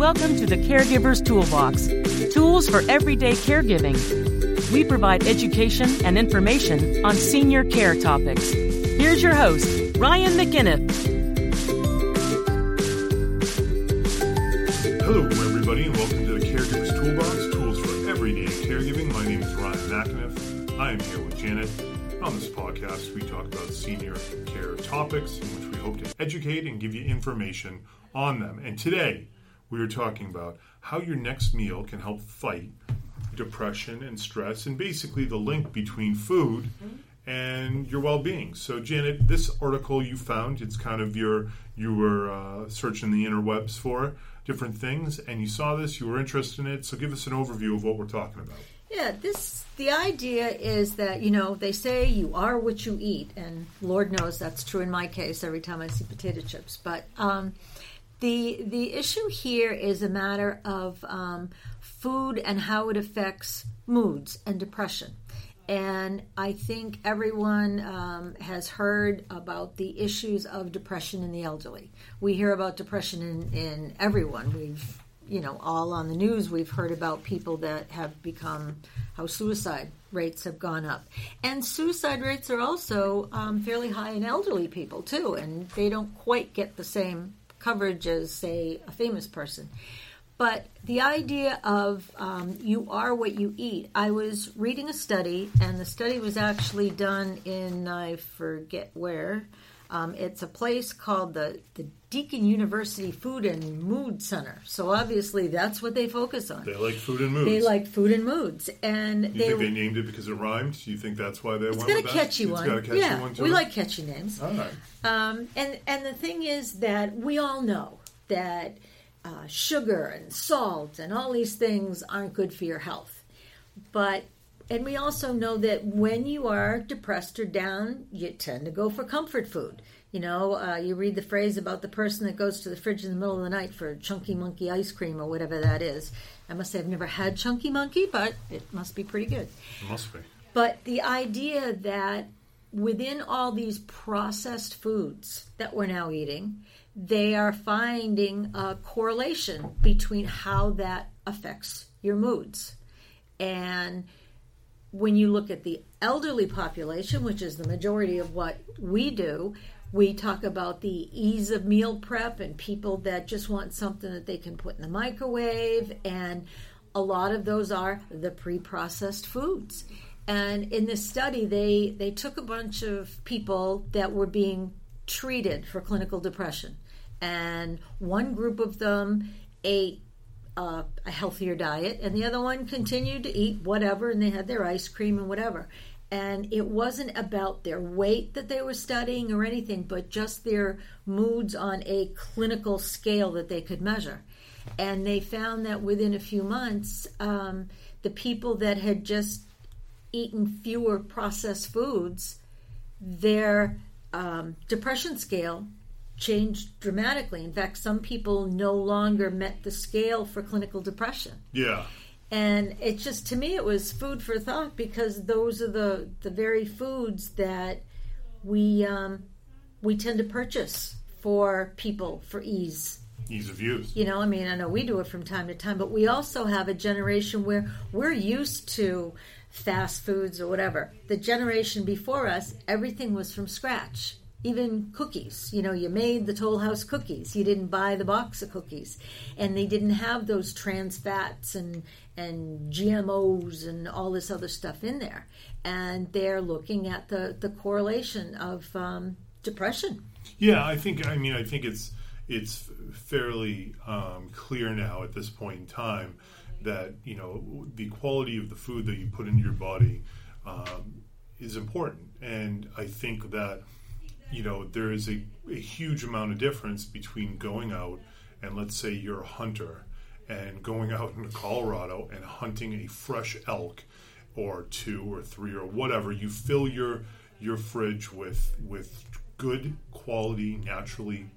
Welcome to the Caregiver's Toolbox tools for everyday caregiving. We provide education and information on senior care topics. Here's your host, Ryan McInnes. Hello, everybody, and welcome to the Caregiver's Toolbox tools for everyday caregiving. My name is Ryan McInnes. I am here with Janet. On this podcast, we talk about senior care topics in which we hope to educate and give you information on them. And today, we are talking about how your next meal can help fight depression and stress, and basically the link between food and your well-being. So, Janet, this article you found, it's kind of your you were uh, searching the interwebs for different things, and you saw this, you were interested in it. So, give us an overview of what we're talking about. Yeah, this the idea is that you know they say you are what you eat, and Lord knows that's true in my case. Every time I see potato chips, but um, the the issue here is a matter of um, food and how it affects moods and depression. And I think everyone um, has heard about the issues of depression in the elderly. We hear about depression in, in everyone. We've you know, all on the news, we've heard about people that have become how suicide rates have gone up, and suicide rates are also um, fairly high in elderly people too, and they don't quite get the same coverage as, say, a famous person. But the idea of um, you are what you eat. I was reading a study, and the study was actually done in I forget where. Um, it's a place called the, the Deakin University Food and Mood Center. So obviously that's what they focus on. They like food and moods. They like food and moods, and you they, think they named it because it rhymed? Do you think that's why they it's went got a with that? catchy It's one. got a catchy yeah, one to we like catchy names. All right. Um, and and the thing is that we all know that uh, sugar and salt and all these things aren't good for your health, but and we also know that when you are depressed or down, you tend to go for comfort food. You know, uh, you read the phrase about the person that goes to the fridge in the middle of the night for chunky monkey ice cream or whatever that is. I must say I've never had chunky monkey, but it must be pretty good. It must be. But the idea that within all these processed foods that we're now eating, they are finding a correlation between how that affects your moods. And when you look at the elderly population, which is the majority of what we do, we talk about the ease of meal prep and people that just want something that they can put in the microwave. And a lot of those are the pre processed foods. And in this study, they, they took a bunch of people that were being treated for clinical depression. And one group of them ate uh, a healthier diet, and the other one continued to eat whatever, and they had their ice cream and whatever. And it wasn't about their weight that they were studying or anything, but just their moods on a clinical scale that they could measure. And they found that within a few months, um, the people that had just eaten fewer processed foods, their um, depression scale changed dramatically. In fact, some people no longer met the scale for clinical depression. Yeah. And it just to me it was food for thought because those are the the very foods that we um, we tend to purchase for people for ease. Ease of use. You know, I mean, I know we do it from time to time, but we also have a generation where we're used to fast foods or whatever. The generation before us, everything was from scratch. Even cookies, you know, you made the Toll House cookies. You didn't buy the box of cookies, and they didn't have those trans fats and and GMOs and all this other stuff in there. And they're looking at the the correlation of um, depression. Yeah, I think. I mean, I think it's it's fairly um, clear now at this point in time that you know the quality of the food that you put into your body um, is important, and I think that you know there is a, a huge amount of difference between going out and let's say you're a hunter and going out into Colorado and hunting a fresh elk or two or three or whatever. You fill your your fridge with with good quality naturally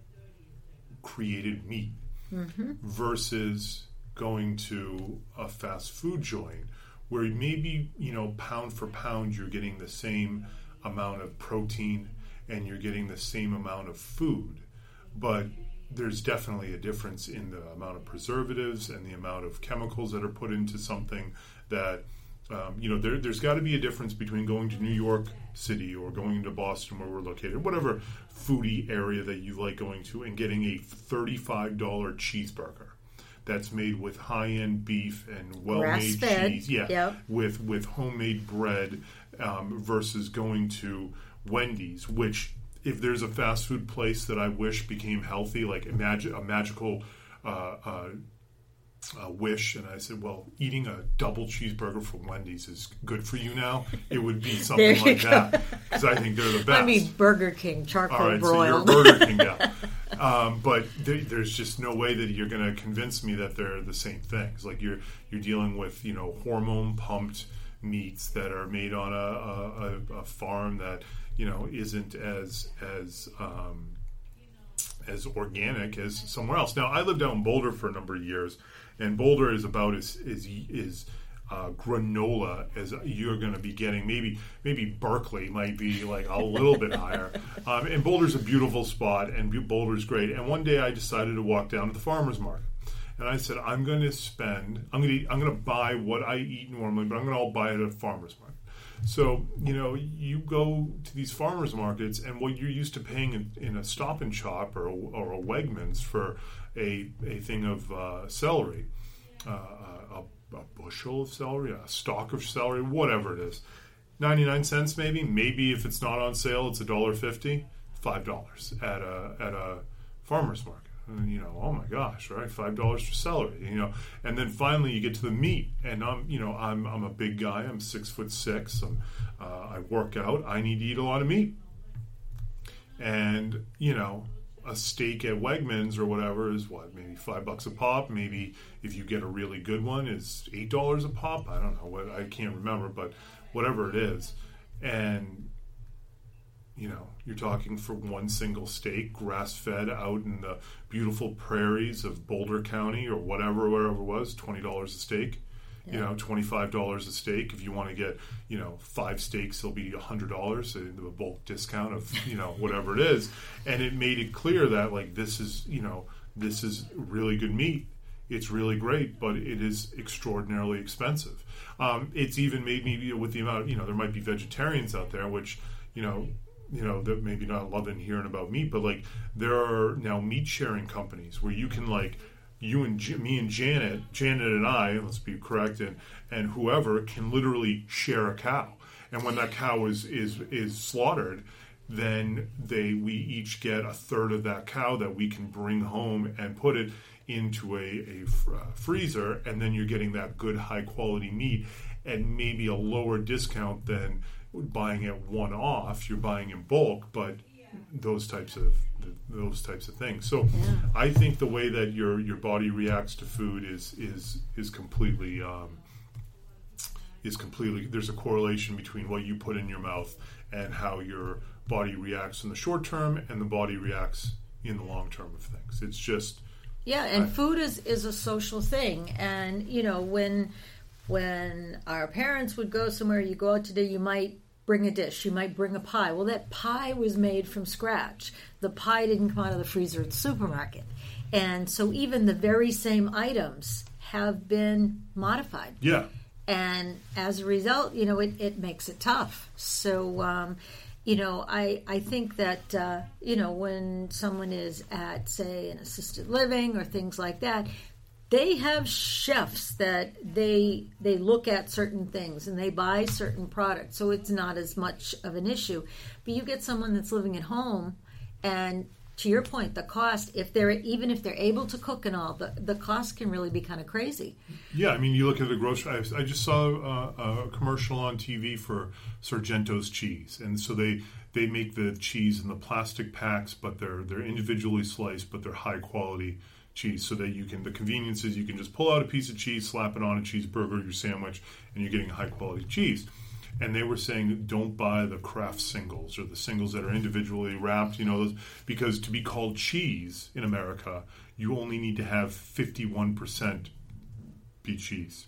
created meat mm-hmm. versus going to a fast food joint where maybe you know pound for pound you're getting the same amount of protein and you're getting the same amount of food but there's definitely a difference in the amount of preservatives and the amount of chemicals that are put into something that um, you know there, there's got to be a difference between going to New York City or going to Boston where we're located, whatever foodie area that you like going to, and getting a $35 cheeseburger that's made with high-end beef and well-made Grass-fed, cheese, yeah, yep. with with homemade bread um, versus going to Wendy's, which if there's a fast food place that I wish became healthy, like imagine a magical uh, uh, uh, wish, and I said, well, eating a double cheeseburger from Wendy's is good for you now. It would be something like go. that because I think they're the best. I mean, Burger King charcoal All right, so you're broiled. Burger King gal. Um, but there, there's just no way that you're going to convince me that they're the same things. Like you're you're dealing with you know hormone pumped meats that are made on a, a, a, a farm that you know isn't as as um, as organic as somewhere else. Now I lived out in Boulder for a number of years, and Boulder is about as is is uh, granola as you're going to be getting. Maybe maybe Berkeley might be like a little bit higher. Um, and Boulder's a beautiful spot, and Boulder's great. And one day I decided to walk down to the farmers market. And I said, I'm going to spend, I'm going to, I'm going to buy what I eat normally, but I'm going to all buy it at a farmer's market. So, you know, you go to these farmers markets, and what you're used to paying in, in a Stop and Shop or a, or a Wegmans for a, a thing of uh, celery, uh, a, a bushel of celery, a stalk of celery, whatever it is, 99 cents maybe. Maybe if it's not on sale, it's a dollar fifty, five dollars at a at a farmer's market. And, you know, oh my gosh, right? Five dollars for celery, you know. And then finally, you get to the meat, and I'm, you know, I'm I'm a big guy. I'm six foot six. I'm, uh, I work out. I need to eat a lot of meat, and you know, a steak at Wegmans or whatever is what maybe five bucks a pop. Maybe if you get a really good one, is eight dollars a pop. I don't know what I can't remember, but whatever it is, and you know, you're talking for one single steak, grass fed out in the beautiful prairies of Boulder County or whatever, wherever it was, twenty dollars a steak. You know, twenty five dollars a steak. If you want to get, you know, five steaks, it'll be hundred dollars, a bulk discount of, you know, whatever it is. And it made it clear that like this is, you know, this is really good meat. It's really great, but it is extraordinarily expensive. Um, it's even made me, you know, with the amount, of, you know, there might be vegetarians out there, which, you know, you know that maybe not loving hearing about meat, but like there are now meat sharing companies where you can like you and J- me and Janet, Janet and I, let's be correct, and and whoever can literally share a cow, and when that cow is is is slaughtered, then they we each get a third of that cow that we can bring home and put it into a, a fr- uh, freezer, and then you're getting that good high quality meat and maybe a lower discount than buying it one off. You're buying in bulk, but those types of those types of things. So I think the way that your your body reacts to food is is is completely um, is completely there's a correlation between what you put in your mouth and how your body reacts in the short term and the body reacts in the long term of things. It's just Yeah, and food is is a social thing, and you know when when our parents would go somewhere, you go out today, you might bring a dish, you might bring a pie. Well, that pie was made from scratch. The pie didn't come out of the freezer at the supermarket, and so even the very same items have been modified yeah. and as a result, you know, it, it makes it tough. So, um, you know, I I think that uh, you know when someone is at say an assisted living or things like that, they have chefs that they they look at certain things and they buy certain products, so it's not as much of an issue. But you get someone that's living at home, and to your point, the cost if they're even if they're able to cook and all, the the cost can really be kind of crazy. Yeah, I mean, you look at the grocery. I, I just saw uh, a commercial on TV for Sargento's cheese, and so they they make the cheese in the plastic packs, but they're they're individually sliced, but they're high quality cheese, so that you can. The convenience is you can just pull out a piece of cheese, slap it on a cheeseburger, your sandwich, and you're getting high quality cheese. And they were saying, don't buy the Kraft singles or the singles that are individually wrapped, you know, those, because to be called cheese in America, you only need to have 51% be cheese.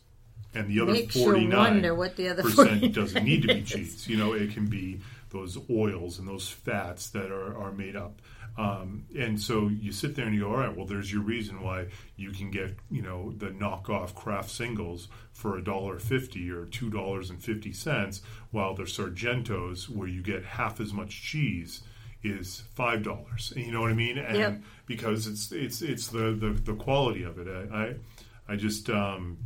And the other Makes forty nine wonder what the other percent doesn't need to be cheese. You know, it can be those oils and those fats that are, are made up. Um, and so you sit there and you go, all right, well, there's your reason why you can get, you know, the knockoff Kraft singles for a dollar fifty or two dollars and fifty cents, while the Sargentos, where you get half as much cheese, is five dollars. You know what I mean? And Yep. because it's it's it's the, the, the quality of it. I I, I just um,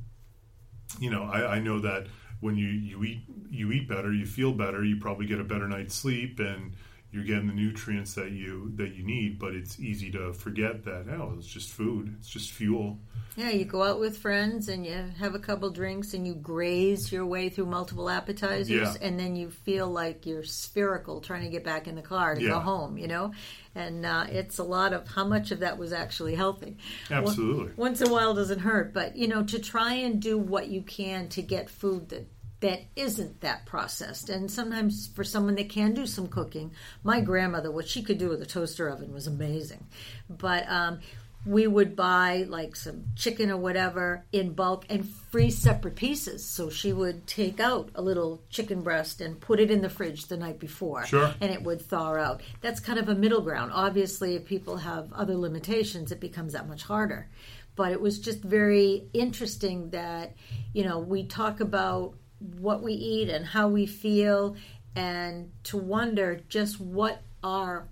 you know I, I know that when you, you eat you eat better, you feel better, you probably get a better night's sleep and you're getting the nutrients that you that you need, but it's easy to forget that oh, it's just food, it's just fuel. Yeah, you go out with friends and you have a couple drinks and you graze your way through multiple appetizers, Yeah. and then you feel like you're spherical trying to get back in the car to go home, you know? And uh, it's a lot of how much of that was actually healthy. Absolutely. Once in a while doesn't hurt, but you know, to try and do what you can to get food that that isn't that processed. And sometimes for someone that can do some cooking, my grandmother, what she could do with a toaster oven was amazing. But um, we would buy like some chicken or whatever in bulk and freeze separate pieces. So she would take out a little chicken breast and put it in the fridge the night before. Sure. And it would thaw out. That's kind of a middle ground. Obviously, if people have other limitations, it becomes that much harder. But it was just very interesting that, you know, we talk about what we eat and how we feel and to wonder just what are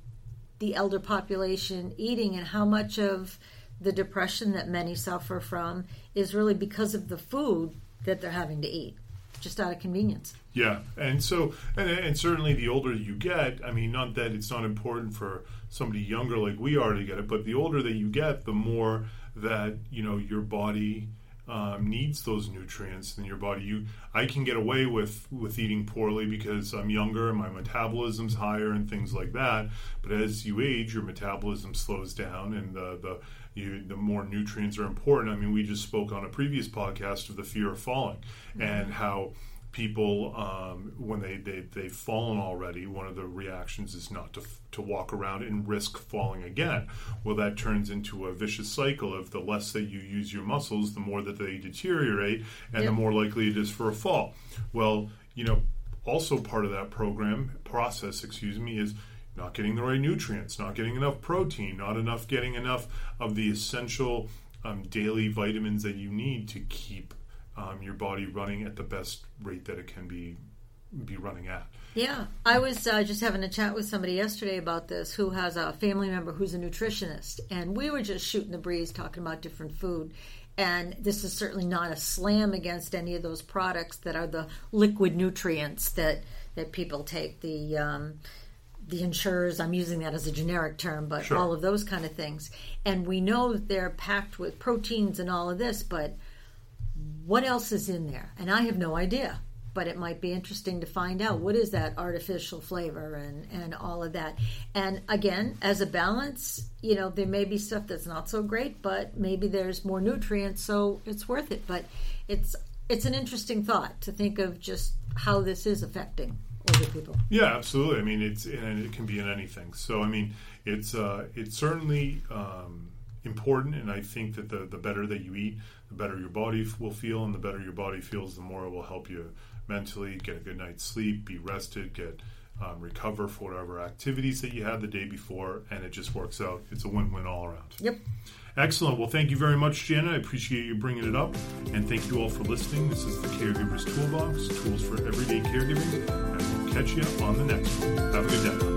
the elder population eating and how much of the depression that many suffer from is really because of the food that they're having to eat just out of convenience. Yeah, and so and, and certainly the older you get, I mean, not that it's not important for somebody younger like we are to get it, but the older that you get, the more that you know your body um, needs those nutrients in your body. You, I can get away with with eating poorly because I'm younger and my metabolism's higher and things like that. But as you age, your metabolism slows down, and the the you, the more nutrients are important. I mean, we just spoke on a previous podcast of the fear of falling and how people um, when they, they they've fallen already one of the reactions is not to, to walk around and risk falling again. Well that turns into a vicious cycle of the less that you use your muscles the more that they deteriorate and the more likely it is for a fall. Well you know also part of that program process excuse me is not getting the right nutrients not getting enough protein not enough getting enough of the essential um, daily vitamins that you need to keep um, your body running at the best rate that it can be be running at. Yeah, I was uh, just having a chat with somebody yesterday about this who has a family member who's a nutritionist, and we were just shooting the breeze talking about different food. And this is certainly not a slam against any of those products that are the liquid nutrients that that people take. The um, the Ensures, I'm using that as a generic term, but Sure. all of those kind of things. And we know they're packed with proteins and all of this, but what else is in there? And I have no idea. But it might be interesting to find out what is that artificial flavor and, and all of that. And again, as a balance, you know, there may be stuff that's not so great, but maybe there's more nutrients, so it's worth it. But it's it's an interesting thought to think of just how this is affecting older people. Yeah, absolutely. I mean, it's and it can be in anything. So I mean, it's uh, it's certainly um, important, and I think that the the better that you eat, the better your body f- will feel, and the better your body feels, the more it will help you mentally get a good night's sleep, be rested, get um, recover for whatever activities that you had the day before, and it just works out. It's a win-win all around. Yep. Excellent. Well, thank you very much, Jana. I appreciate you bringing it up. And thank you all for listening. This is the Caregiver's Toolbox, tools for everyday caregiving. And we'll catch you on the next one. Have a good day.